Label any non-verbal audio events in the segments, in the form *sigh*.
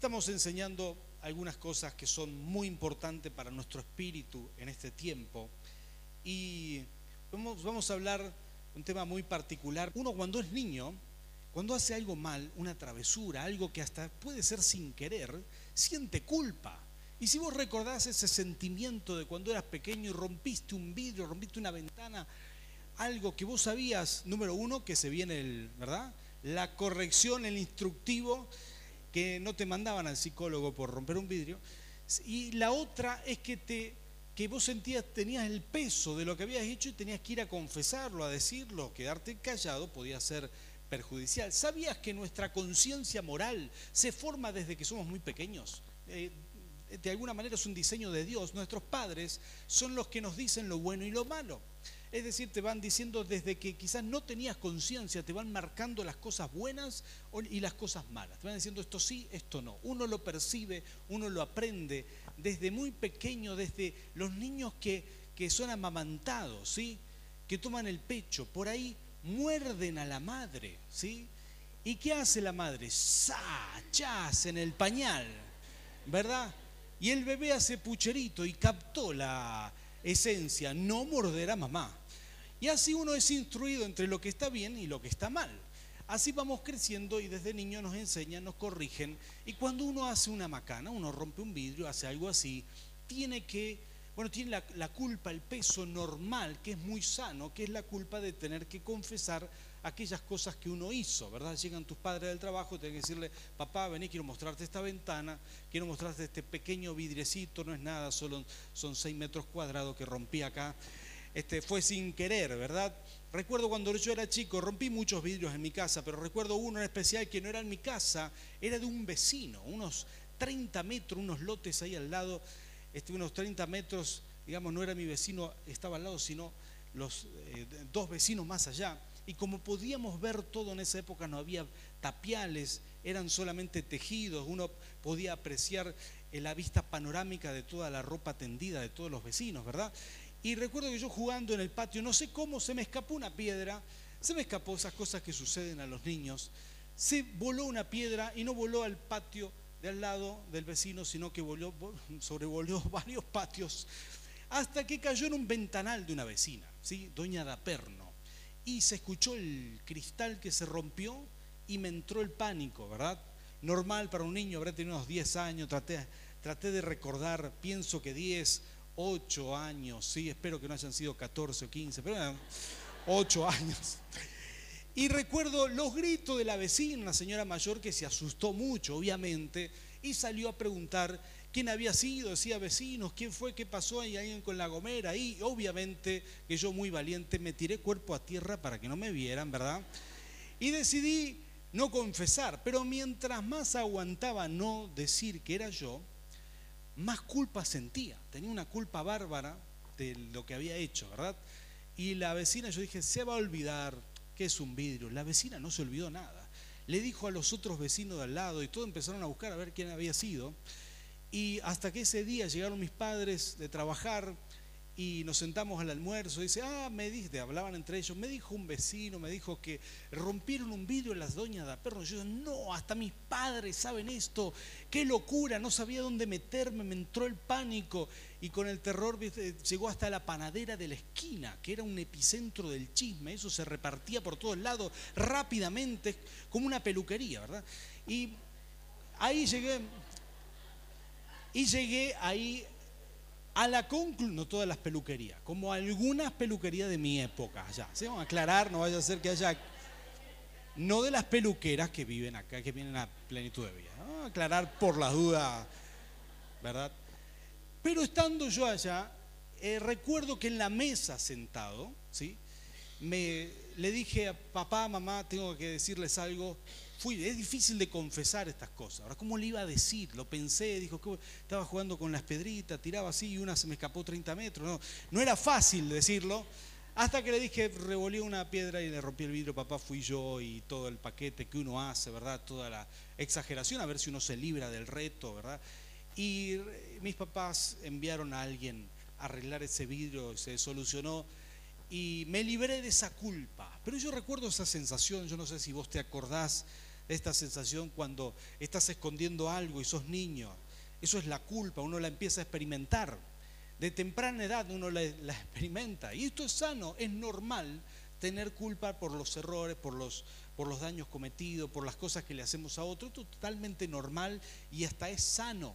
Estamos enseñando algunas cosas que son muy importantes para nuestro espíritu en este tiempo y vamos, a hablar un tema muy particular. Uno cuando es niño, cuando hace algo mal, una travesura, algo que hasta puede ser sin querer, siente culpa. Y si vos recordás ese sentimiento de cuando eras pequeño y rompiste un vidrio, rompiste una ventana, algo que vos sabías, número uno, que se viene el, ¿verdad? La corrección, el instructivo, que no te mandaban al psicólogo por romper un vidrio. Y la otra es que, te, que vos sentías, tenías el peso de lo que habías hecho y tenías que ir a confesarlo, a decirlo, quedarte callado podía ser perjudicial. ¿Sabías que nuestra conciencia moral se forma desde que somos muy pequeños? Eh, de alguna manera es un diseño de Dios. Nuestros padres son los que nos dicen lo bueno y lo malo. Es decir, te van diciendo desde que quizás no tenías conciencia, te van marcando las cosas buenas y las cosas malas. Te van diciendo esto sí, esto no. Uno lo percibe, uno lo aprende desde muy pequeño, desde los niños que, que son amamantados, ¿sí? que toman el pecho. Por ahí muerden a la madre, ¿sí? ¿Y qué hace la madre? ¡Sa! ¡Chas! en el pañal, ¿verdad? Y el bebé hace pucherito y captó la esencia, no morderá mamá. Y así uno es instruido entre lo que está bien y lo que está mal. Así vamos creciendo y desde niño nos enseñan, nos corrigen. Y cuando uno hace una macana, uno rompe un vidrio, hace algo así, tiene que, bueno, tiene la, culpa, el peso normal, que es muy sano, que es la culpa de tener que confesar aquellas cosas que uno hizo, ¿verdad? Llegan tus padres del trabajo, tienen que decirle, papá, vení, quiero mostrarte esta ventana, quiero mostrarte este pequeño vidriecito, no es nada, solo son seis metros cuadrados que rompí acá este, fue sin querer, ¿verdad? Recuerdo cuando yo era chico, rompí muchos vidrios en mi casa, pero recuerdo uno en especial que no era en mi casa, era de un vecino, unos 30 metros, unos lotes ahí al lado, este, unos 30 metros, digamos, no era mi vecino, estaba al lado, sino los eh, dos vecinos más allá. Y como podíamos ver todo en esa época, no había tapiales, eran solamente tejidos, uno podía apreciar eh, la vista panorámica de toda la ropa tendida de todos los vecinos, ¿verdad? Y recuerdo que yo jugando en el patio, no sé cómo, se me escapó una piedra, se me escapó esas cosas que suceden a los niños, se voló una piedra y no voló al patio de al lado del vecino, sino que voló, sobrevoló *laughs* varios patios, hasta que cayó en un ventanal de una vecina, ¿sí? Doña Daperno, y se escuchó el cristal que se rompió y me entró el pánico, ¿verdad? Normal para un niño, habrá tenido unos 10 años, traté, traté de recordar, pienso que 10 8 años, sí, espero que no hayan sido 14 o 15, pero eran 8 años. Y recuerdo los gritos de la vecina, una señora mayor que se asustó mucho, obviamente, y salió a preguntar quién había sido, decía vecinos, quién fue, qué pasó, hay alguien con la gomera, y obviamente que yo muy valiente me tiré cuerpo a tierra para que no me vieran, ¿verdad? Y decidí no confesar, pero mientras más aguantaba no decir que era yo, más culpa sentía. Tenía una culpa bárbara de lo que había hecho, ¿verdad? Y la vecina, yo dije, se va a olvidar que es un vidrio. La vecina no se olvidó nada. Le dijo a los otros vecinos de al lado y todos empezaron a buscar a ver quién había sido. Y hasta que ese día llegaron mis padres de trabajar y nos sentamos al almuerzo. Y dice, ah, me dice, hablaban entre ellos, me dijo un vecino, me dijo que rompieron un vidrio en las doñas de perro. Yo, no, hasta mis padres saben esto, qué locura, no sabía dónde meterme, me entró el pánico. Y con el terror llegó hasta la panadera de la esquina, que era un epicentro del chisme, eso se repartía por todos lados rápidamente, como una peluquería, ¿verdad? Y ahí llegué, y llegué ahí a la conclusión, no todas las peluquerías, como algunas peluquerías de mi época, ya, ¿sí? vamos a aclarar, no vaya a ser que haya, no de las peluqueras que viven acá, que vienen a plenitud de vida, aclarar por las dudas, ¿verdad? Pero estando yo allá, eh, recuerdo que en la mesa sentado, ¿sí? Me, le dije a papá, mamá, tengo que decirles algo, es difícil de confesar estas cosas. Ahora, ¿cómo le iba a decir? Lo pensé, dijo que estaba jugando con las pedritas, tiraba así y una se me escapó 30 metros. No, no era fácil decirlo. Hasta que le dije, revolví una piedra y le rompí el vidrio, papá fui yo y todo el paquete que uno hace, ¿verdad? Toda la exageración, a ver si uno se libra del reto, ¿verdad? Y mis papás enviaron a alguien a arreglar ese vidrio, se solucionó y me libré de esa culpa. Pero yo recuerdo esa sensación, yo no sé si vos te acordás esta sensación cuando estás escondiendo algo y sos niño. Eso es la culpa, uno la empieza a experimentar. De temprana edad uno la, experimenta. Y esto es sano, es normal tener culpa por los errores, por los, por los daños cometidos, por las cosas que le hacemos a otro. Esto es totalmente normal y hasta es sano.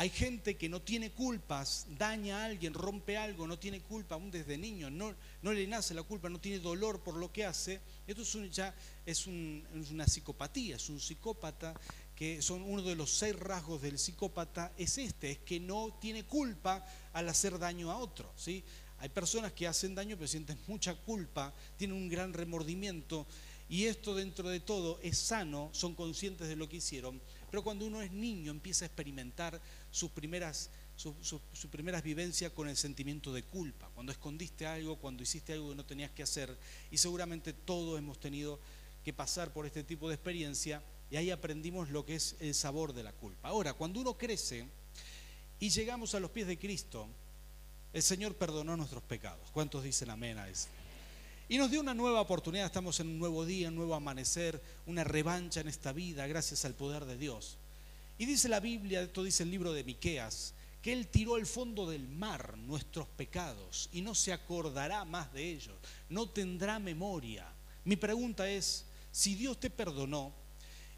Hay gente que no tiene culpas, daña a alguien, rompe algo, no tiene culpa aún desde niño, no, le nace la culpa, no tiene dolor por lo que hace. Esto es ya es, una psicopatía, es un psicópata que son uno de los seis rasgos del psicópata, es este, es que no tiene culpa al hacer daño a otro. ¿sí? Hay personas que hacen daño pero sienten mucha culpa, tienen un gran remordimiento y esto dentro de todo es sano, son conscientes de lo que hicieron, pero cuando uno es niño empieza a experimentar sus primeras, sus primeras vivencias con el sentimiento de culpa, cuando escondiste algo, cuando hiciste algo que no tenías que hacer, y seguramente todos hemos tenido que pasar por este tipo de experiencia, y ahí aprendimos lo que es el sabor de la culpa. Ahora, cuando uno crece y llegamos a los pies de Cristo, el Señor perdonó nuestros pecados. ¿Cuántos dicen amén a eso? Y nos dio una nueva oportunidad, estamos en un nuevo día, un nuevo amanecer, una revancha en esta vida, gracias al poder de Dios. Y dice la Biblia, esto dice el libro de Miqueas, que Él tiró al fondo del mar nuestros pecados y no se acordará más de ellos, no tendrá memoria. Mi pregunta es, si Dios te perdonó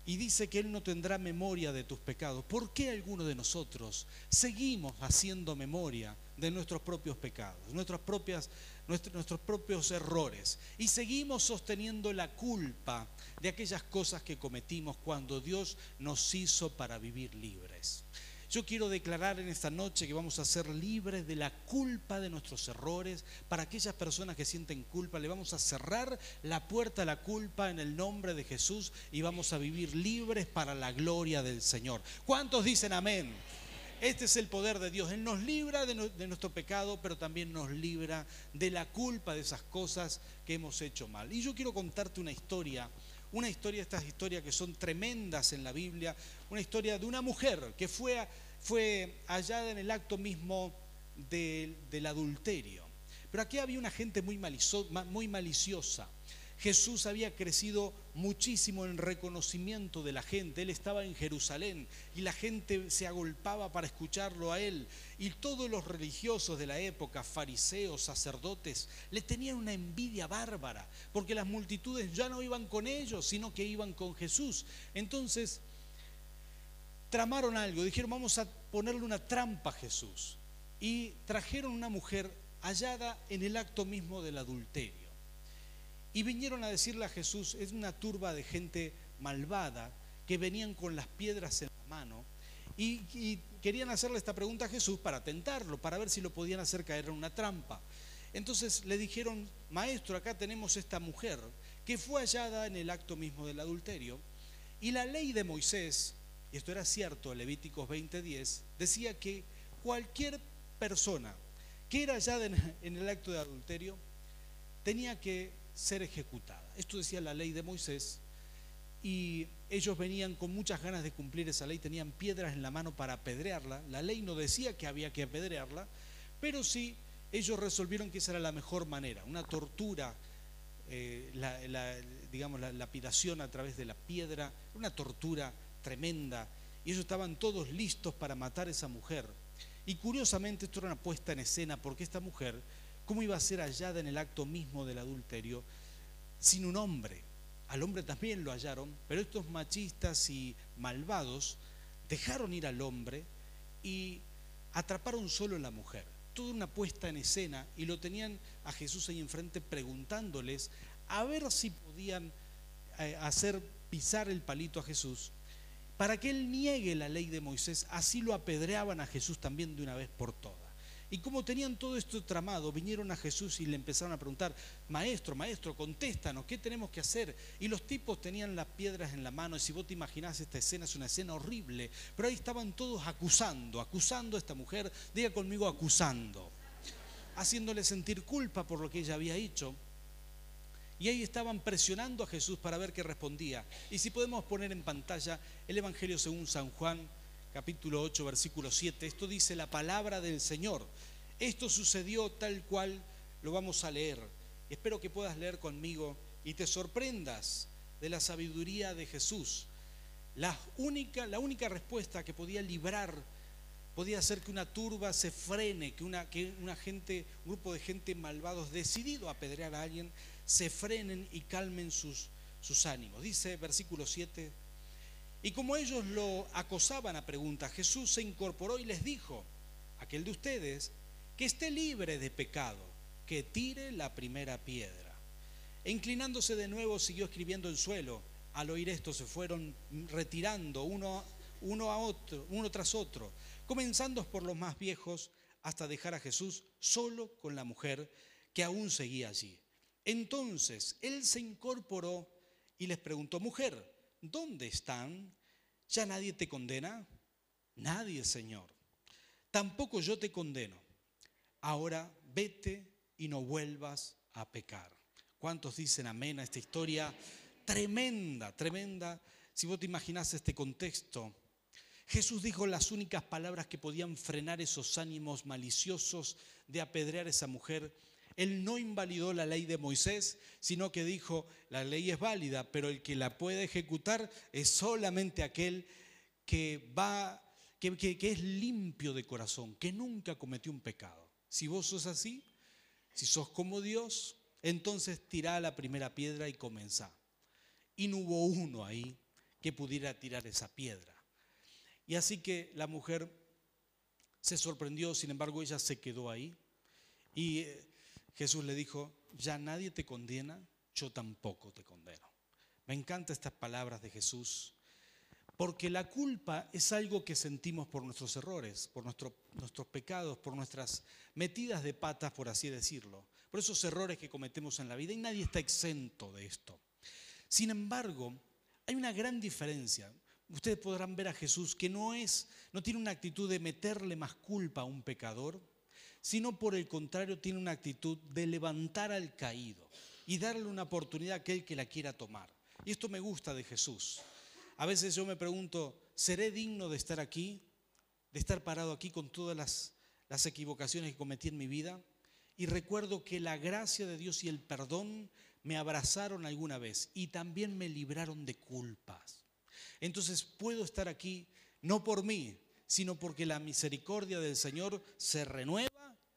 y dice que Él no tendrá memoria de tus pecados, ¿por qué algunos de nosotros seguimos haciendo memoria de nuestros propios pecados, nuestras propias nuestros propios errores y seguimos sosteniendo la culpa de aquellas cosas que cometimos cuando Dios nos hizo para vivir libres. Yo quiero declarar en esta noche que vamos a ser libres de la culpa de nuestros errores. Para aquellas personas que sienten culpa, le vamos a cerrar la puerta a la culpa en el nombre de Jesús y vamos a vivir libres para la gloria del Señor. ¿Cuántos dicen amén? Este es el poder de Dios. Él nos libra de, nuestro pecado, pero también nos libra de la culpa de esas cosas que hemos hecho mal. Y yo quiero contarte una historia, una historia, estas historias que son tremendas en la Biblia, una historia de una mujer que fue, hallada en el acto mismo del adulterio. Pero aquí había una gente muy maliciosa Jesús había crecido muchísimo en reconocimiento de la gente. Él estaba en Jerusalén y la gente se agolpaba para escucharlo a él. Y todos los religiosos de la época, fariseos, sacerdotes, le tenían una envidia bárbara, porque las multitudes ya no iban con ellos, sino que iban con Jesús. Entonces, tramaron algo, dijeron, vamos a ponerle una trampa a Jesús. Y trajeron una mujer hallada en el acto mismo del adulterio. Y vinieron a decirle a Jesús, es una turba de gente malvada que venían con las piedras en la mano y, querían hacerle esta pregunta a Jesús para tentarlo, para ver si lo podían hacer caer en una trampa. Entonces le dijeron, maestro, acá tenemos esta mujer que fue hallada en el acto mismo del adulterio y la ley de Moisés, y esto era cierto, Levíticos 20:10, decía que cualquier persona que era hallada en el acto de adulterio tenía que ser ejecutada. Esto decía la ley de Moisés y ellos venían con muchas ganas de cumplir esa ley, tenían piedras en la mano para apedrearla. La ley no decía que había que apedrearla, pero sí ellos resolvieron que esa era la mejor manera, una tortura, eh, la, digamos, la lapidación a través de la piedra, una tortura tremenda. Y ellos estaban todos listos para matar a esa mujer. Y curiosamente esto era una puesta en escena porque esta mujer ¿Cómo iba a ser hallada en el acto mismo del adulterio sin un hombre? Al hombre también lo hallaron, pero estos machistas y malvados dejaron ir al hombre y atraparon solo a la mujer. Toda una puesta en escena y lo tenían a Jesús ahí enfrente preguntándoles a ver si podían eh, hacer pisar el palito a Jesús para que él niegue la ley de Moisés. Así lo apedreaban a Jesús también de una vez por todas. Y como tenían todo esto tramado, vinieron a Jesús y le empezaron a preguntar, maestro, maestro, contéstanos, ¿qué tenemos que hacer? Y los tipos tenían las piedras en la mano, y si vos te imaginás esta escena, es una escena horrible, pero ahí estaban todos acusando, acusando a esta mujer, diga conmigo acusando, haciéndole sentir culpa por lo que ella había hecho. Y ahí estaban presionando a Jesús para ver qué respondía. Y si podemos poner en pantalla el Evangelio según San Juan, capítulo 8, versículo 7. Esto dice la palabra del Señor. Esto sucedió tal cual lo vamos a leer. Espero que puedas leer conmigo y te sorprendas de la sabiduría de Jesús. La única, respuesta que podía librar, podía hacer que una turba se frene, que una gente, un grupo de gente malvados decidido a apedrear a alguien, se frenen y calmen sus, sus ánimos. Dice versículo 7, y como ellos lo acosaban a preguntas, Jesús se incorporó y les dijo, aquel de ustedes, que esté libre de pecado, que tire la primera piedra. E inclinándose de nuevo siguió escribiendo en suelo. Al oír esto se fueron retirando uno, uno a otro, uno tras otro, comenzando por los más viejos hasta dejar a Jesús solo con la mujer que aún seguía allí. Entonces él se incorporó y les preguntó, mujer, ¿dónde están? ¿Ya nadie te condena? Nadie, Señor. Tampoco yo te condeno. Ahora vete y no vuelvas a pecar. ¿Cuántos dicen amén a esta historia tremenda, tremenda? Si vos te imaginás este contexto, Jesús dijo las únicas palabras que podían frenar esos ánimos maliciosos de apedrear a esa mujer. Él no invalidó la ley de Moisés, sino que dijo, la ley es válida, pero el que la puede ejecutar es solamente aquel que va, que, que es limpio de corazón, que nunca cometió un pecado. Si vos sos así, si sos como Dios, entonces tirá la primera piedra y comenzá. Y no hubo uno ahí que pudiera tirar esa piedra. Y así que la mujer se sorprendió, sin embargo ella se quedó ahí. Y eh, Jesús le dijo, ya nadie te condena, yo tampoco te condeno. Me encantan estas palabras de Jesús, porque la culpa es algo que sentimos por nuestros errores, por nuestros pecados, por nuestras metidas de patas, por así decirlo por esos errores que cometemos en la vida y nadie está exento de esto. Sin embargo, hay una gran diferencia. Ustedes podrán ver a Jesús que no es no tiene una actitud de meterle más culpa a un pecador, sino por el contrario tiene una actitud de levantar al caído y darle una oportunidad a aquel que la quiera tomar. Y esto me gusta de Jesús. A veces yo me pregunto, ¿seré digno de estar aquí? ¿De estar parado aquí con todas las, las equivocaciones que cometí en mi vida? y recuerdo que la gracia de Dios y el perdón me abrazaron alguna vez y también me libraron de culpas. Entonces puedo estar aquí no por mí, sino porque la misericordia del Señor se renueva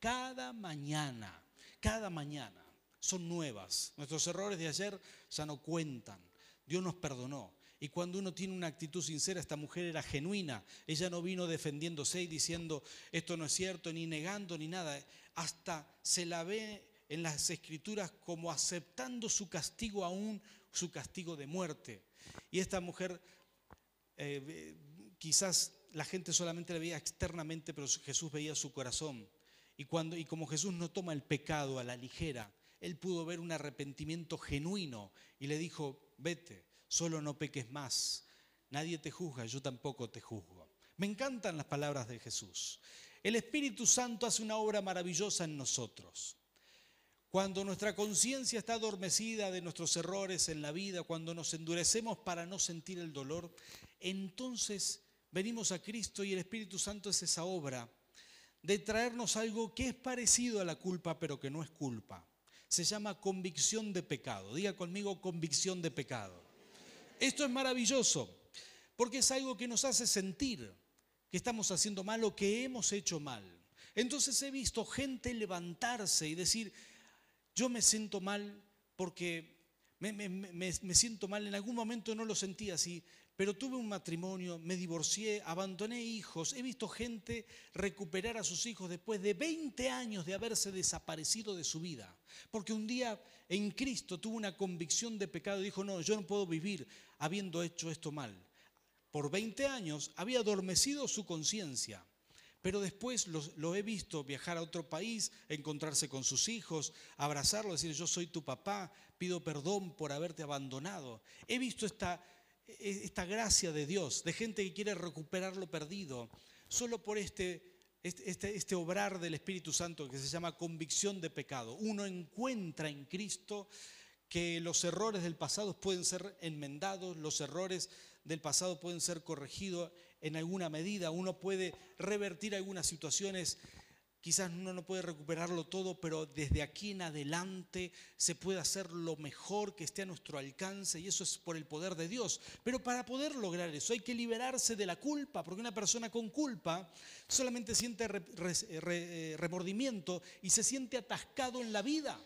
cada mañana, cada mañana. Son nuevas. Nuestros errores de ayer ya no cuentan. Dios nos perdonó. Y cuando uno tiene una actitud sincera, esta mujer era genuina. Ella no vino defendiéndose y diciendo esto no es cierto, ni negando, ni nada. Hasta se la ve en las escrituras como aceptando su castigo aún, su castigo de muerte. Y esta mujer, eh, quizás la gente solamente la veía externamente, pero Jesús veía su corazón. Y, cuando, y como Jesús no toma el pecado a la ligera, él pudo ver un arrepentimiento genuino y le dijo, vete, solo no peques más. Nadie te juzga, yo tampoco te juzgo. Me encantan las palabras de Jesús. El Espíritu Santo hace una obra maravillosa en nosotros. Cuando nuestra conciencia está adormecida de nuestros errores en la vida, cuando nos endurecemos para no sentir el dolor, entonces venimos a Cristo y el Espíritu Santo es esa obra de traernos algo que es parecido a la culpa, pero que no es culpa. Se llama convicción de pecado. Diga conmigo convicción de pecado. Esto es maravilloso, porque es algo que nos hace sentir que estamos haciendo mal o que hemos hecho mal. Entonces he visto gente levantarse y decir, yo me siento mal porque me, siento mal, en algún momento no lo sentí así, pero tuve un matrimonio, me divorcié, abandoné hijos. He visto gente recuperar a sus hijos después de 20 años de haberse desaparecido de su vida. Porque un día en Cristo tuvo una convicción de pecado y dijo, no, yo no puedo vivir habiendo hecho esto mal. Por 20 años había adormecido su conciencia. Pero después lo, he visto viajar a otro país, encontrarse con sus hijos, abrazarlo, decir, yo soy tu papá, pido perdón por haberte abandonado. He visto esta e-, esta gracia de Dios, de gente que quiere recuperar lo perdido, solo por este, este, este, este, obrar del Espíritu Santo que se llama convicción de pecado. Uno encuentra en Cristo que los errores del pasado pueden ser enmendados, los errores del pasado pueden ser corregidos en alguna medida, uno puede revertir algunas situaciones Quizás uno no puede recuperarlo todo, pero desde aquí en adelante se puede hacer lo mejor que esté a nuestro alcance y eso es por el poder de Dios. Pero para poder lograr eso hay que liberarse de la culpa, porque una persona con culpa solamente siente eh, remordimiento y se siente atascado en la vida.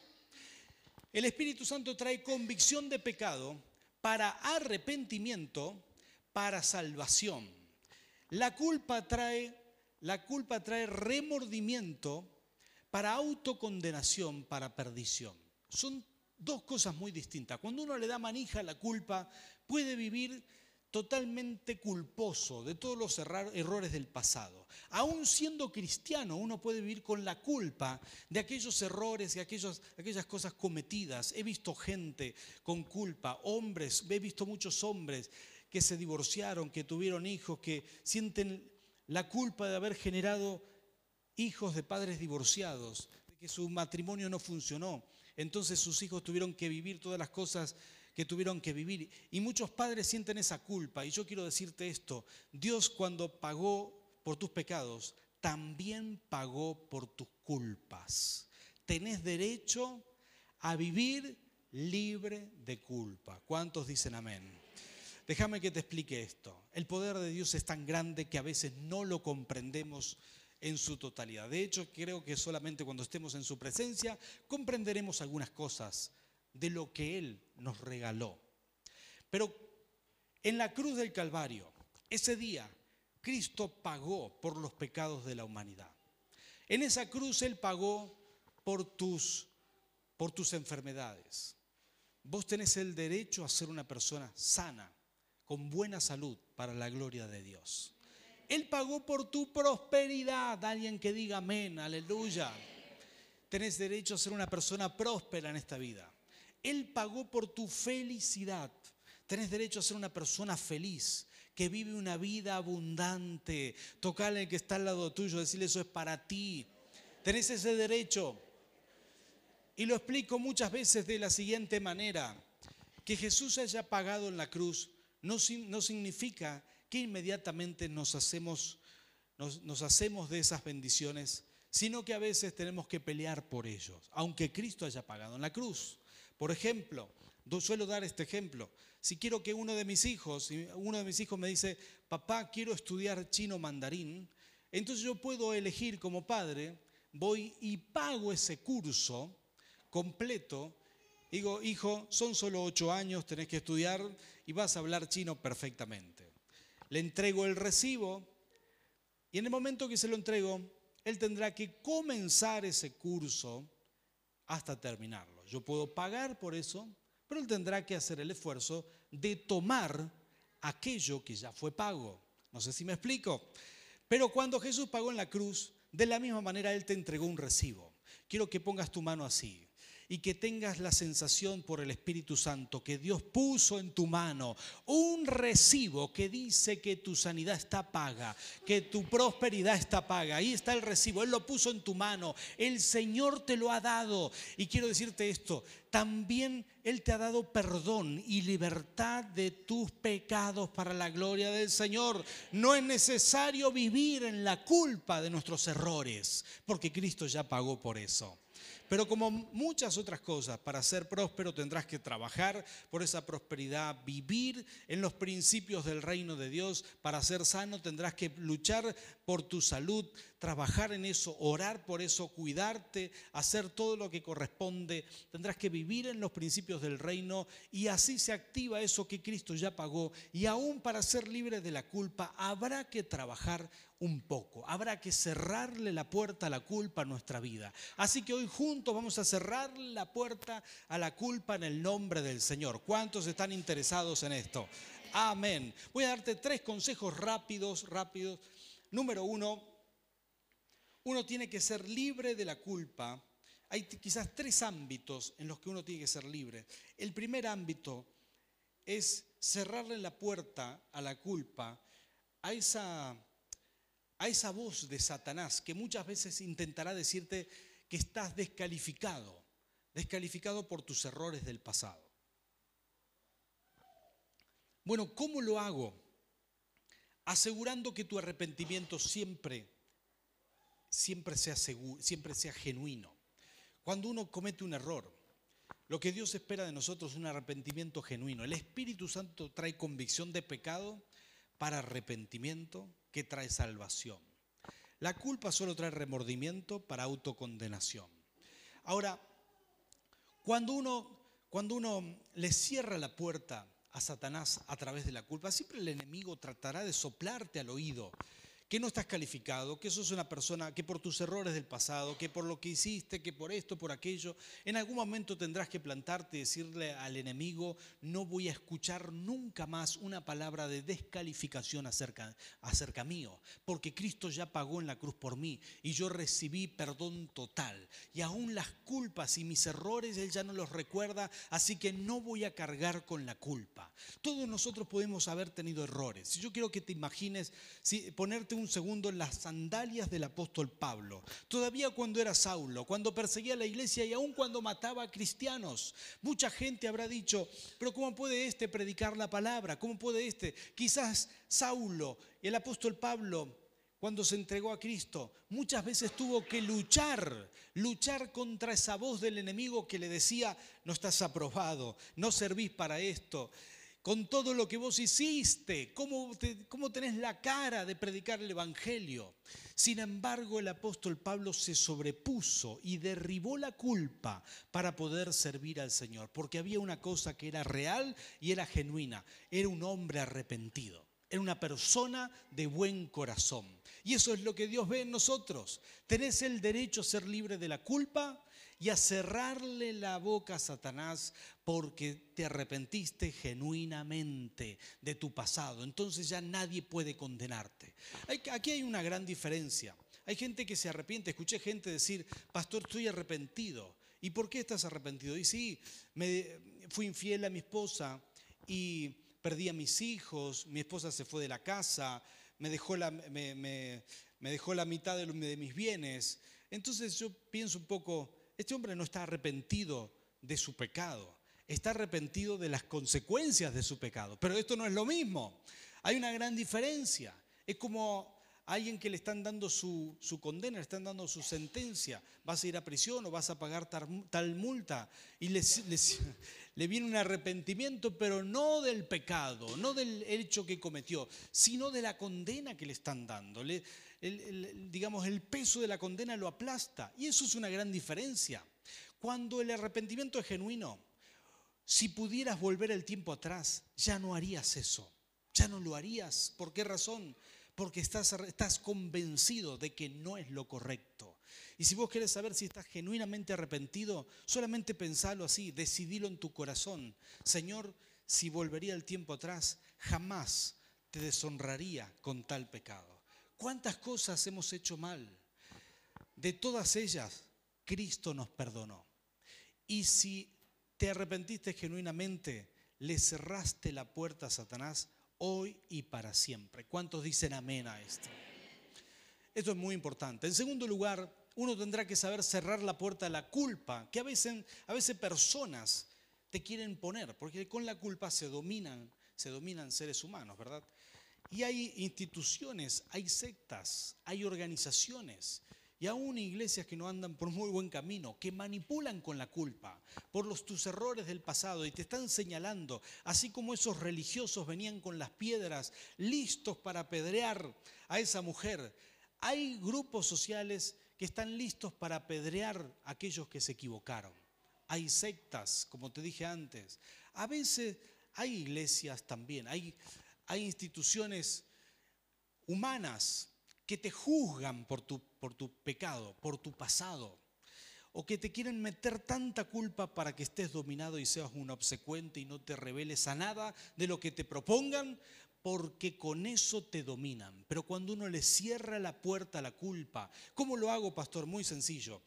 El Espíritu Santo trae convicción de pecado para arrepentimiento, para salvación. La culpa trae la culpa trae remordimiento para autocondenación, para perdición. Son dos cosas muy distintas. Cuando uno le da manija a la culpa, puede vivir totalmente culposo de todos los errores del pasado. Aún siendo cristiano, uno puede vivir con la culpa de aquellos errores y aquellas cosas cometidas. He visto gente con culpa, hombres, he visto muchos hombres que se divorciaron, que tuvieron hijos, que sienten la culpa de haber generado hijos de padres divorciados, de que su matrimonio no funcionó. Entonces sus hijos tuvieron que vivir todas las cosas que tuvieron que vivir. Y muchos padres sienten esa culpa. Y yo quiero decirte esto, Dios cuando pagó por tus pecados, también pagó por tus culpas. Tenés derecho a vivir libre de culpa. ¿Cuántos dicen amén? Déjame que te explique esto. El poder de Dios es tan grande que a veces no lo comprendemos en su totalidad. De hecho, creo que solamente cuando estemos en su presencia comprenderemos algunas cosas de lo que Él nos regaló. Pero en la cruz del Calvario, ese día, Cristo pagó por los pecados de la humanidad. En esa cruz Él pagó por tus, por tus enfermedades. Vos tenés el derecho a ser una persona sana, con buena salud para la gloria de Dios. Él pagó por tu prosperidad. Alguien que diga amén, aleluya. Tenés derecho a ser una persona próspera en esta vida. Él pagó por tu felicidad. Tenés derecho a ser una persona feliz, que vive una vida abundante. Tocale al que está al lado tuyo, decirle eso es para ti. Tenés ese derecho. Y lo explico muchas veces de la siguiente manera. Que Jesús haya pagado en la cruz no, significa que inmediatamente nos hacemos, nos, hacemos de esas bendiciones, sino que a veces tenemos que pelear por ellos, aunque Cristo haya pagado en la cruz. Por ejemplo, suelo dar este ejemplo. Si quiero que uno de mis hijos, uno de mis hijos me dice, papá, quiero estudiar chino mandarín, entonces yo puedo elegir como padre, voy y pago ese curso completo Digo, hijo, son solo ocho años, tenés que estudiar y vas a hablar chino perfectamente. Le entrego el recibo y en el momento que se lo entrego, él tendrá que comenzar ese curso hasta terminarlo. Yo puedo pagar por eso, pero él tendrá que hacer el esfuerzo de tomar aquello que ya fue pago. No sé si me explico. Pero cuando Jesús pagó en la cruz, de la misma manera Él te entregó un recibo. Quiero que pongas tu mano así y que tengas la sensación por el Espíritu Santo que Dios puso en tu mano un recibo que dice que tu sanidad está paga, que tu prosperidad está paga. Ahí está el recibo, Él lo puso en tu mano, el Señor te lo ha dado. Y quiero decirte esto, también Él te ha dado perdón y libertad de tus pecados para la gloria del Señor. No es necesario vivir en la culpa de nuestros errores, porque Cristo ya pagó por eso. Pero como muchas otras cosas, para ser próspero tendrás que trabajar por esa prosperidad, vivir en los principios del reino de Dios. Para ser sano tendrás que luchar por tu salud, trabajar en eso, orar por eso, cuidarte, hacer todo lo que corresponde. Tendrás que vivir en los principios del reino y así se activa eso que Cristo ya pagó. Y aún para ser libre de la culpa habrá que trabajar un poco. Habrá que cerrarle la puerta a la culpa a nuestra vida. Así que hoy juntos vamos a cerrar la puerta a la culpa en el nombre del Señor. ¿Cuántos están interesados en esto? Amén. Voy a darte tres consejos rápidos, rápidos. Número uno, uno tiene que ser libre de la culpa. Hay quizás tres ámbitos en los que uno tiene que ser libre. El primer ámbito es cerrarle la puerta a la culpa, a esa a esa voz de Satanás que muchas veces intentará decirte que estás descalificado, descalificado por tus errores del pasado. Bueno, ¿cómo lo hago? Asegurando que tu arrepentimiento siempre, siempre sea, siempre sea genuino. Cuando uno comete un error, lo que Dios espera de nosotros es un arrepentimiento genuino. El Espíritu Santo trae convicción de pecado para arrepentimiento que trae salvación. La culpa solo trae remordimiento para autocondenación. Ahora, cuando uno, cuando uno le cierra la puerta a Satanás a través de la culpa, siempre el enemigo tratará de soplarte al oído que no estás calificado, que sos una persona que por tus errores del pasado, que por lo que hiciste, que por esto, por aquello, en algún momento tendrás que plantarte y decirle al enemigo, no voy a escuchar nunca más una palabra de descalificación acerca, acerca mío, porque Cristo ya pagó en la cruz por mí y yo recibí perdón total. Y aún las culpas y mis errores Él ya no los recuerda, así que no voy a cargar con la culpa. Todos nosotros podemos haber tenido errores. Yo quiero que te imagines si, ponerte un segundo las sandalias del apóstol Pablo. Todavía cuando era Saulo, cuando perseguía a la iglesia y aún cuando mataba a cristianos, mucha gente habrá dicho, pero ¿cómo puede este predicar la palabra? ¿Cómo puede este? Quizás Saulo, el apóstol Pablo, cuando se entregó a Cristo, muchas veces tuvo que luchar, luchar contra esa voz del enemigo que le decía, no estás aprobado, no servís para esto con todo lo que vos hiciste, cómo, cómo tenés la cara de predicar el Evangelio. Sin embargo, el apóstol Pablo se sobrepuso y derribó la culpa para poder servir al Señor, porque había una cosa que era real y era genuina, era un hombre arrepentido. Era una persona de buen corazón. Y eso es lo que Dios ve en nosotros. Tenés el derecho a ser libre de la culpa y a cerrarle la boca a Satanás porque te arrepentiste genuinamente de tu pasado. Entonces ya nadie puede condenarte. Aquí hay una gran diferencia. Hay gente que se arrepiente. Escuché gente decir, pastor, estoy arrepentido. ¿Y por qué estás arrepentido? Y sí, me fui infiel a mi esposa y perdí a mis hijos, mi esposa se fue de la casa, me dejó la, me, dejó la mitad de mis bienes. Entonces yo pienso un poco, este hombre no está arrepentido de su pecado, está arrepentido de las consecuencias de su pecado. Pero esto no es lo mismo. Hay una gran diferencia. Es como alguien que le están dando su, condena, le están dando su sentencia, vas a ir a prisión o vas a pagar tal, multa. Y le viene un arrepentimiento, pero no del pecado, no del hecho que cometió, sino de la condena que le están dando. Digamos, el peso de la condena lo aplasta. Y eso es una gran diferencia. Cuando el arrepentimiento es genuino, si pudieras volver el tiempo atrás, ya no harías eso. Ya no lo harías. ¿Por qué razón? porque estás, estás convencido de que no es lo correcto. Y si vos querés saber si estás genuinamente arrepentido, solamente pensalo así, decidilo en tu corazón. Señor, si volvería el tiempo atrás, jamás te deshonraría con tal pecado. ¿Cuántas cosas hemos hecho mal? De todas ellas, Cristo nos perdonó. Y si te arrepentiste genuinamente, le cerraste la puerta a Satanás, hoy y para siempre. ¿Cuántos dicen amén a esto? Esto es muy importante. En segundo lugar, uno tendrá que saber cerrar la puerta a la culpa, que a veces, a veces personas te quieren poner, porque con la culpa se dominan, se dominan seres humanos, ¿verdad? Y hay instituciones, hay sectas, hay organizaciones y aún iglesias que no andan por muy buen camino, que manipulan con la culpa por los, tus errores del pasado y te están señalando, así como esos religiosos venían con las piedras listos para apedrear a esa mujer. Hay grupos sociales que están listos para apedrear a aquellos que se equivocaron. Hay sectas, como te dije antes. A veces hay iglesias también, hay, hay instituciones humanas que te juzgan por tu, por tu pecado, por tu pasado, o que te quieren meter tanta culpa para que estés dominado y seas un obsecuente y no te reveles a nada de lo que te propongan, porque con eso te dominan. Pero cuando uno le cierra la puerta a la culpa, ¿cómo lo hago, pastor? Muy sencillo.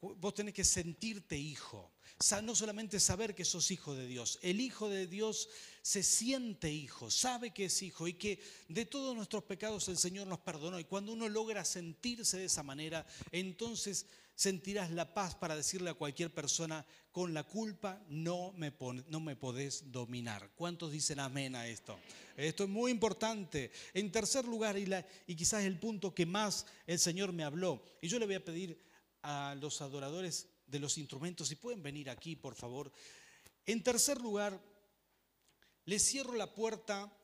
Vos tenés que sentirte hijo. No solamente saber que sos hijo de Dios. El hijo de Dios se siente hijo, sabe que es hijo y que de todos nuestros pecados el Señor nos perdonó. Y cuando uno logra sentirse de esa manera, entonces sentirás la paz para decirle a cualquier persona, con la culpa no me, no me podés dominar. ¿Cuántos dicen amén a esto? Esto es muy importante. En tercer lugar, y, y quizás el punto que más el Señor me habló, y yo le voy a pedir a los adoradores de los instrumentos, si pueden venir aquí, por favor. En tercer lugar, le cierro la puerta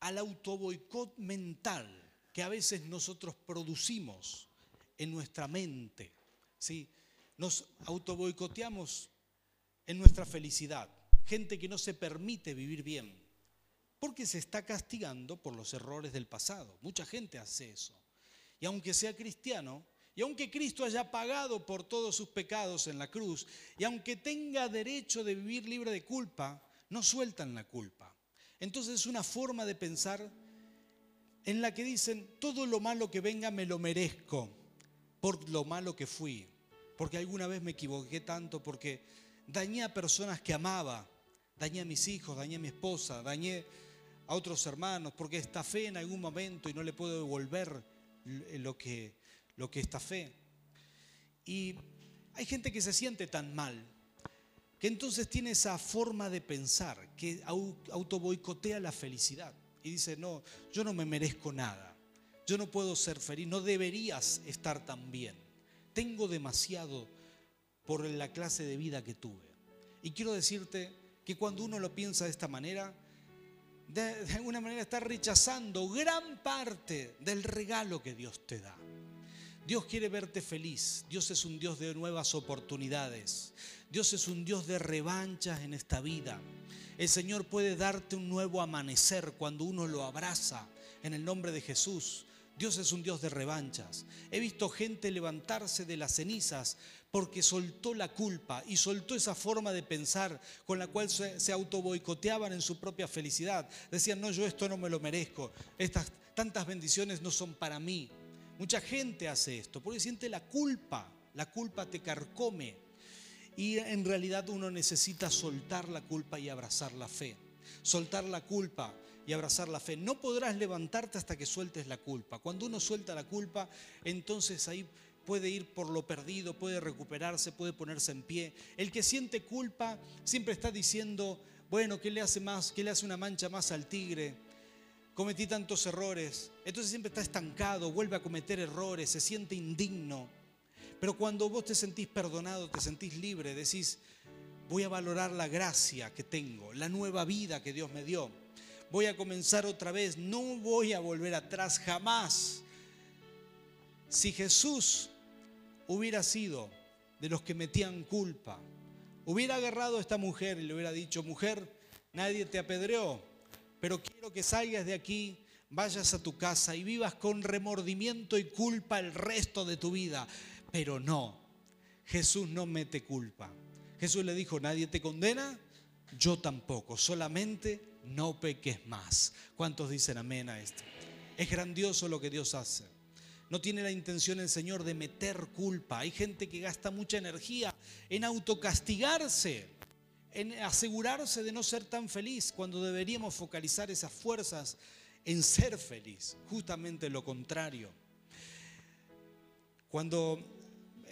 al autoboicot mental que a veces nosotros producimos en nuestra mente. ¿sí? Nos autoboicoteamos en nuestra felicidad. Gente que no se permite vivir bien porque se está castigando por los errores del pasado. Mucha gente hace eso. Y aunque sea cristiano, y aunque Cristo haya pagado por todos sus pecados en la cruz, y aunque tenga derecho de vivir libre de culpa, no sueltan la culpa. Entonces es una forma de pensar en la que dicen, todo lo malo que venga me lo merezco por lo malo que fui, porque alguna vez me equivoqué tanto, porque dañé a personas que amaba, dañé a mis hijos, dañé a mi esposa, dañé a otros hermanos, porque estafé en algún momento y no le puedo devolver lo que, lo que estafé. Y hay gente que se siente tan mal, que entonces tiene esa forma de pensar, que autoboicotea la felicidad y dice, no, yo no me merezco nada, yo no puedo ser feliz, no deberías estar tan bien, tengo demasiado por la clase de vida que tuve. Y quiero decirte que cuando uno lo piensa de esta manera, de alguna manera está rechazando gran parte del regalo que Dios te da. Dios quiere verte feliz. Dios es un Dios de nuevas oportunidades. Dios es un Dios de revanchas en esta vida. El Señor puede darte un nuevo amanecer cuando uno lo abraza en el nombre de Jesús. Dios es un Dios de revanchas. He visto gente levantarse de las cenizas porque soltó la culpa y soltó esa forma de pensar con la cual se, se autoboicoteaban en su propia felicidad. Decían, no, yo esto no me lo merezco. Estas tantas bendiciones no son para mí. Mucha gente hace esto porque siente la culpa. La culpa te carcome. Y en realidad uno necesita soltar la culpa y abrazar la fe. Soltar la culpa y abrazar la fe. No podrás levantarte hasta que sueltes la culpa. Cuando uno suelta la culpa, entonces ahí puede ir por lo perdido, puede recuperarse, puede ponerse en pie. El que siente culpa siempre está diciendo, bueno, ¿qué le hace más? ¿Qué le hace una mancha más al tigre? Cometí tantos errores. Entonces siempre está estancado, vuelve a cometer errores, se siente indigno. Pero cuando vos te sentís perdonado, te sentís libre, decís, voy a valorar la gracia que tengo, la nueva vida que Dios me dio. Voy a comenzar otra vez, no voy a volver atrás jamás. Si Jesús hubiera sido de los que metían culpa, hubiera agarrado a esta mujer y le hubiera dicho, mujer, nadie te apedreó, pero quiero que salgas de aquí vayas a tu casa y vivas con remordimiento y culpa el resto de tu vida. Pero no, Jesús no mete culpa. Jesús le dijo, nadie te condena, yo tampoco, solamente no peques más. ¿Cuántos dicen amén a esto? Es grandioso lo que Dios hace. No tiene la intención el Señor de meter culpa. Hay gente que gasta mucha energía en autocastigarse, en asegurarse de no ser tan feliz, cuando deberíamos focalizar esas fuerzas en ser feliz. Justamente lo contrario. Cuando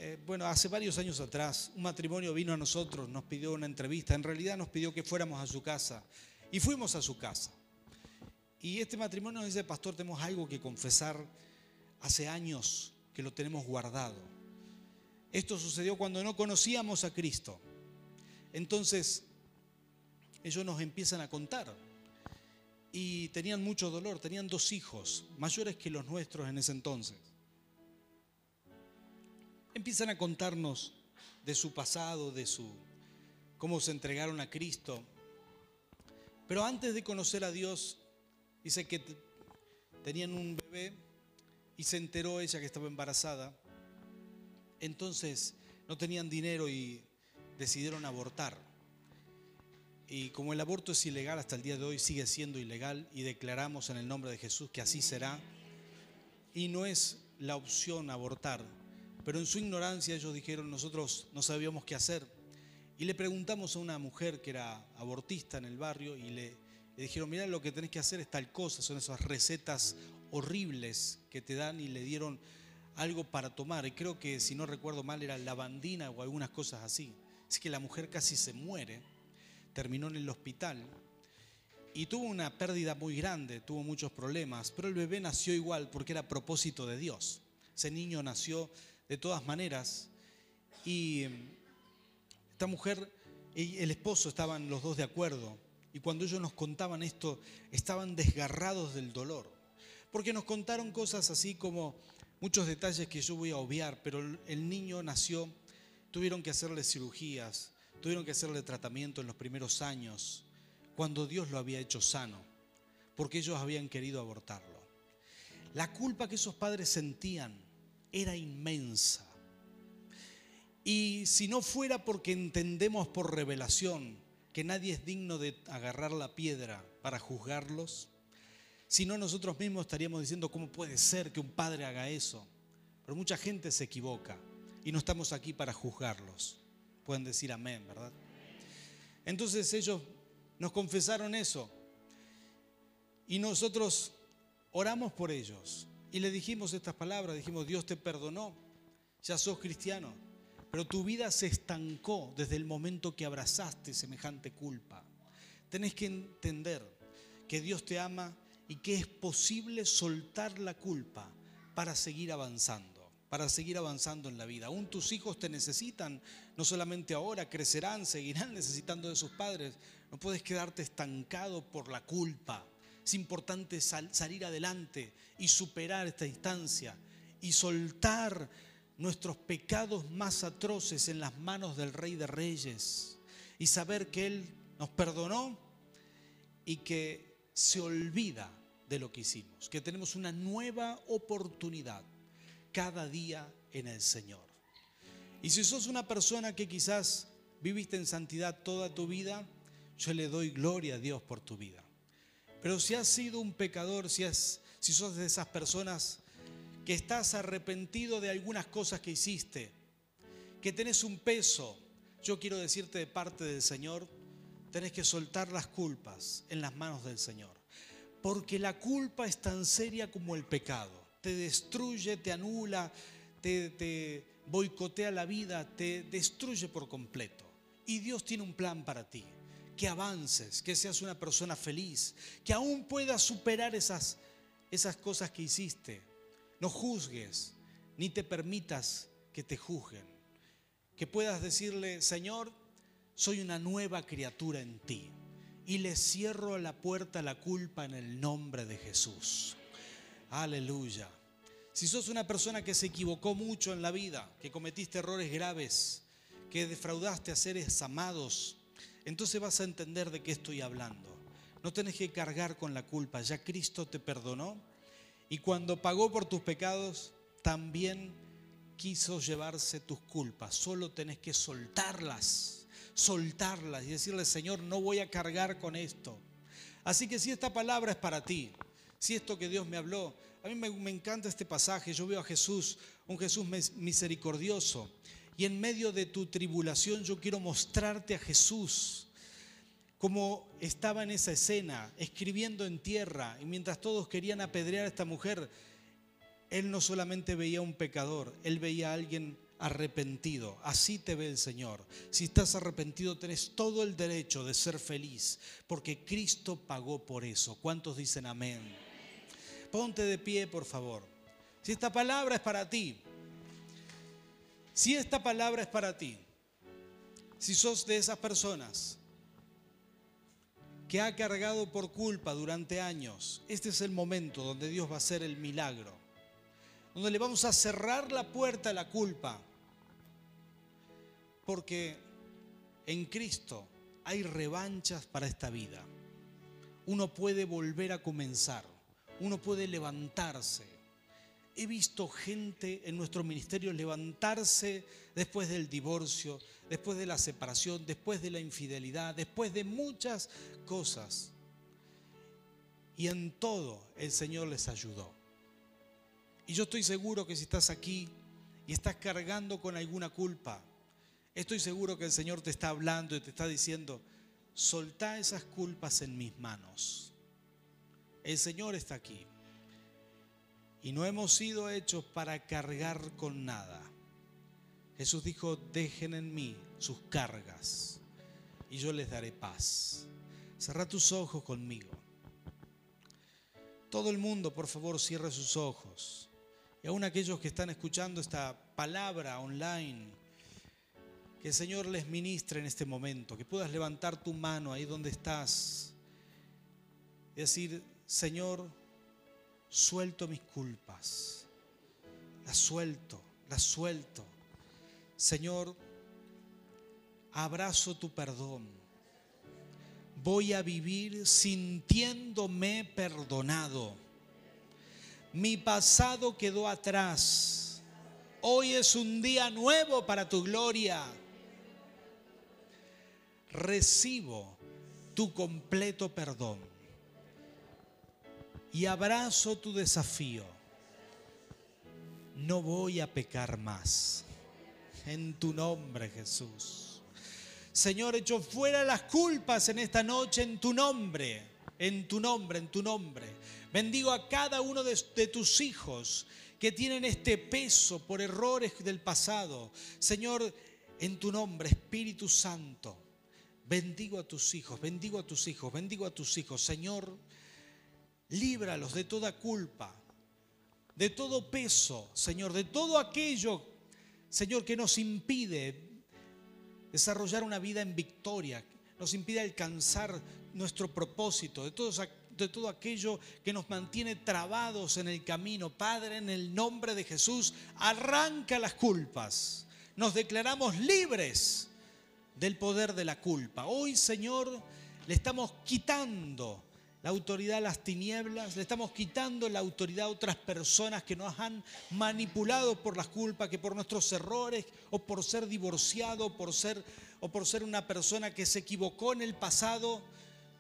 eh, bueno, hace varios años atrás, un matrimonio vino a nosotros, nos pidió una entrevista, en realidad nos pidió que fuéramos a su casa y fuimos a su casa. Y este matrimonio dice, pastor, tenemos algo que confesar hace años que lo tenemos guardado. Esto sucedió cuando no conocíamos a Cristo. Entonces, ellos nos empiezan a contar. Y tenían mucho dolor, tenían dos hijos, mayores que los nuestros en ese entonces empiezan a contarnos de su pasado, de su cómo se entregaron a Cristo. Pero antes de conocer a Dios, dice que tenían un bebé y se enteró ella que estaba embarazada. Entonces no tenían dinero y decidieron abortar. Y como el aborto es ilegal hasta el día de hoy, sigue siendo ilegal y declaramos en el nombre de Jesús que así será. Y no es la opción abortar, pero en su ignorancia ellos dijeron, nosotros no sabíamos qué hacer. Y le preguntamos a una mujer que era abortista en el barrio y le, dijeron, mira, lo que tenés que hacer es tal cosa, son esas recetas horribles que te dan y le dieron algo para tomar, y creo que si no recuerdo mal era lavandina o algunas cosas así. Es que la mujer casi se muere, terminó en el hospital y tuvo una pérdida muy grande, tuvo muchos problemas, pero el bebé nació igual porque era propósito de Dios. Ese niño nació de todas maneras y esta mujer y el esposo estaban los dos de acuerdo y cuando ellos nos contaban esto estaban desgarrados del dolor, porque nos contaron cosas así como muchos detalles que yo voy a obviar, pero el niño nació, tuvieron que hacerle cirugías, tuvieron que hacerle tratamiento en los primeros años, cuando Dios lo había hecho sano, porque ellos habían querido abortarlo. La culpa que esos padres sentían era inmensa. Y si no fuera porque entendemos por revelación que nadie es digno de agarrar la piedra para juzgarlos, si no nosotros mismos estaríamos diciendo cómo puede ser que un padre haga eso. Pero mucha gente se equivoca y no estamos aquí para juzgarlos. Pueden decir amén, ¿verdad? Entonces ellos nos confesaron eso y nosotros oramos por ellos y le dijimos estas palabras, dijimos, Dios te perdonó, ya sos cristiano, pero tu vida se estancó desde el momento que abrazaste semejante culpa. Tenés que entender que Dios te ama y que es posible soltar la culpa para seguir avanzando, para seguir avanzando en la vida. Aún tus hijos te necesitan, no solamente ahora, crecerán, seguirán necesitando de sus padres. No puedes quedarte estancado por la culpa. Es importante salir adelante y superar esta instancia y soltar nuestros pecados más atroces en las manos del Rey de Reyes y saber que Él nos perdonó y que se olvida de lo que hicimos, que tenemos una nueva oportunidad cada día en el Señor. Y si sos una persona que quizás viviste en santidad toda tu vida, yo le doy gloria a Dios por tu vida. Pero si has sido un pecador, si, si sos de esas personas que estás arrepentido de algunas cosas que hiciste, que tenés un peso, yo quiero decirte de parte del Señor, tenés que soltar las culpas en las manos del Señor. Porque la culpa es tan seria como el pecado. Te destruye, te anula, te, boicotea la vida, te destruye por completo. Y Dios tiene un plan para ti. Que avances, que seas una persona feliz, que aún puedas superar esas, esas cosas que hiciste. No juzgues, ni te permitas que te juzguen. Que puedas decirle, Señor, soy una nueva criatura en ti y le cierro la puerta la culpa en el nombre de Jesús. Aleluya. Si sos una persona que se equivocó mucho en la vida, que cometiste errores graves, que defraudaste a seres amados, entonces vas a entender de qué estoy hablando. No tenés que cargar con la culpa, ya Cristo te perdonó y cuando pagó por tus pecados, también quiso llevarse tus culpas. Solo tenés que soltarlas soltarlas y decirle, Señor, no voy a cargar con esto. Así que si esta palabra es para ti, si esto que Dios me habló, a mí me, encanta este pasaje, yo veo a Jesús, un Jesús misericordioso, y en medio de tu tribulación yo quiero mostrarte a Jesús como estaba en esa escena, escribiendo en tierra, y mientras todos querían apedrear a esta mujer, él no solamente veía un pecador, él veía a alguien arrepentido. Así te ve el Señor. Si estás arrepentido, tenés todo el derecho de ser feliz, porque Cristo pagó por eso. ¿Cuántos dicen amén? Ponte de pie, por favor. Si esta palabra es para ti, si esta palabra es para ti, si sos de esas personas que ha cargado por culpa durante años, este es el momento donde Dios va a hacer el milagro, donde le vamos a cerrar la puerta a la culpa porque en Cristo hay revanchas para esta vida. Uno puede volver a comenzar, uno puede levantarse. He visto gente en nuestro ministerio levantarse después del divorcio, después de la separación, después de la infidelidad, después de muchas cosas. Y en todo el Señor les ayudó. Y yo estoy seguro que si estás aquí y estás cargando con alguna culpa, Estoy seguro que el Señor te está hablando y te está diciendo, soltá esas culpas en mis manos. El Señor está aquí. y no hemos sido hechos para cargar con nada. Jesús dijo, dejen en mí sus cargas y yo les daré paz. Cerra tus ojos conmigo. Todo el mundo, por favor, cierre sus ojos. Y aún aquellos que están escuchando esta palabra online, que el Señor les ministre en este momento, que puedas levantar tu mano ahí donde estás decir, Señor, suelto mis culpas, las suelto, las suelto. Señor, abrazo tu perdón voy a vivir sintiéndome perdonado. Mi pasado quedó atrás. Hoy es un día nuevo para tu gloria. Recibo tu completo perdón y abrazo tu desafío. No voy a pecar más. En tu nombre, Jesús. Señor, echo fuera las culpas en esta noche en tu nombre, en tu nombre, en tu nombre. Bendigo a cada uno de, tus hijos que tienen este peso por errores del pasado. Señor, en tu nombre, Espíritu Santo, bendigo a tus hijos, bendigo a tus hijos, bendigo a tus hijos. Señor, líbralos de toda culpa, de todo peso, Señor, de todo aquello, Señor, que nos impide desarrollar una vida en victoria, nos impide alcanzar nuestro propósito, de de todo aquello que nos mantiene trabados en el camino. Padre, en el nombre de Jesús, arranca las culpas. Nos declaramos libres del poder de la culpa. Hoy, Señor, le estamos quitando la autoridad a las tinieblas, le estamos quitando la autoridad a otras personas que nos han manipulado por las culpas, que por nuestros errores o por ser divorciado o por ser, o por ser una persona que se equivocó en el pasado,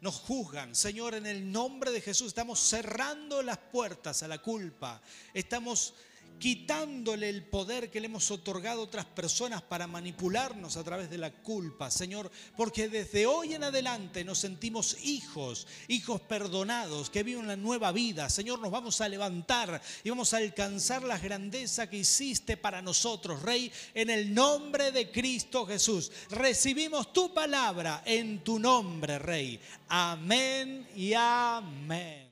nos juzgan. Señor, en el nombre de Jesús estamos cerrando las puertas a la culpa. Estamos quitándole el poder que le hemos otorgado a otras personas para manipularnos a través de la culpa, Señor, porque desde hoy en adelante nos sentimos hijos, hijos perdonados, que viven una nueva vida. Señor, nos vamos a levantar y vamos a alcanzar la grandeza que hiciste para nosotros, Rey, en el nombre de Cristo Jesús. Recibimos tu palabra en tu nombre, Rey. Amén y amén.